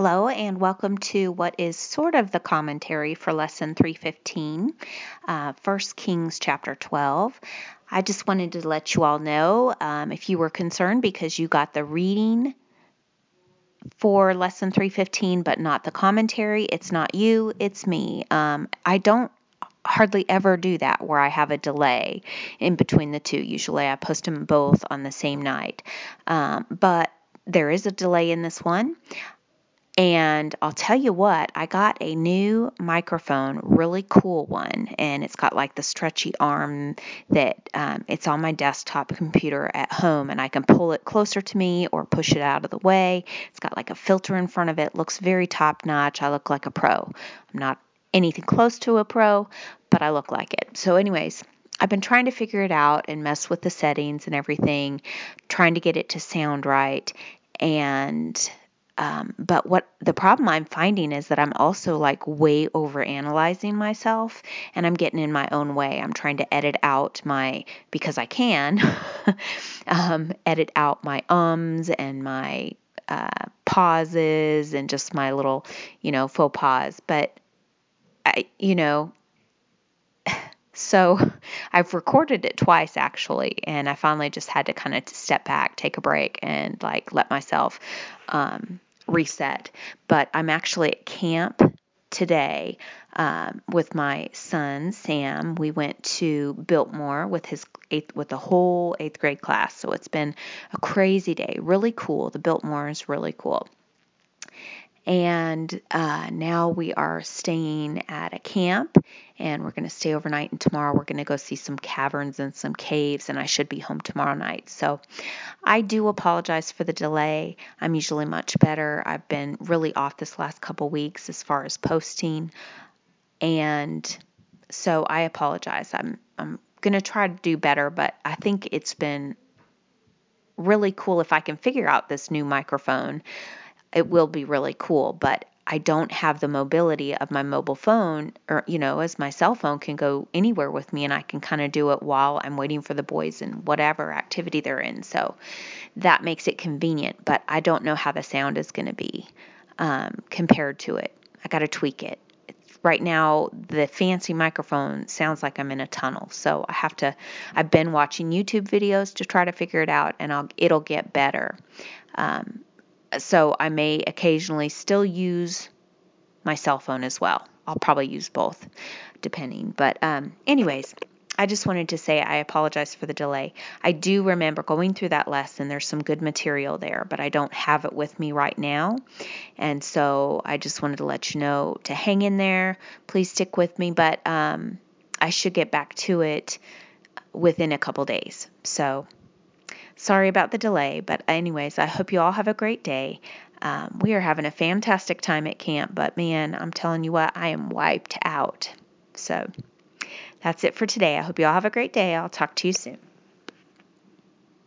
Hello, and welcome to what is sort of the commentary for Lesson 315, uh, 1 Kings chapter 12. I just wanted to let you all know um, if you were concerned because you got the reading for Lesson 315, but not the commentary. It's not you, it's me. Um, I don't hardly ever do that where I have a delay in between the two. Usually I post them both on the same night. Um, but there is a delay in this one. And I'll tell you what, I got a new microphone, really cool one, and it's got like the stretchy arm that um, it's on my desktop computer at home, and I can pull it closer to me or push it out of the way. It's got like a filter in front of it, looks very top notch. I look like a pro. I'm not anything close to a pro, but I look like it. So, anyways, I've been trying to figure it out and mess with the settings and everything, trying to get it to sound right. And um, but what the problem I'm finding is that I'm also like way over analyzing myself and I'm getting in my own way. I'm trying to edit out my, because I can, um, edit out my ums and my uh, pauses and just my little, you know, faux pas. But, I, you know, so I've recorded it twice actually, and I finally just had to kind of step back, take a break, and like let myself um, reset. But I'm actually at camp today um, with my son Sam. We went to Biltmore with his eighth with the whole eighth grade class. So it's been a crazy day. Really cool. The Biltmore is really cool. And uh, now we are staying at a camp and we're going to stay overnight. And tomorrow we're going to go see some caverns and some caves. And I should be home tomorrow night. So I do apologize for the delay. I'm usually much better. I've been really off this last couple weeks as far as posting. And so I apologize. I'm, I'm going to try to do better, but I think it's been really cool if I can figure out this new microphone it will be really cool. But I don't have the mobility of my mobile phone, or, you know, as my cell phone can go anywhere with me and I can kind of do it while I'm waiting for the boys and whatever activity they're in. So that makes it convenient, but I don't know how the sound is going to be um, compared to it. I got to tweak it. Right now, the fancy microphone sounds like I'm in a tunnel. So I have to, I've been watching YouTube videos to try to figure it out and I'll, it'll get better. Um, so I may occasionally still use my cell phone as well. I'll probably use both, depending. But, um, anyways, I just wanted to say I apologize for the delay. I do remember going through that lesson. There's some good material there, but I don't have it with me right now. And so I just wanted to let you know to hang in there. Please stick with me, but um, I should get back to it within a couple days. So Sorry about the delay, but anyways, I hope you all have a great day. Um, we are having a fantastic time at camp, but man, I'm telling you what, I am wiped out. So that's it for today. I hope you all have a great day. I'll talk to you soon.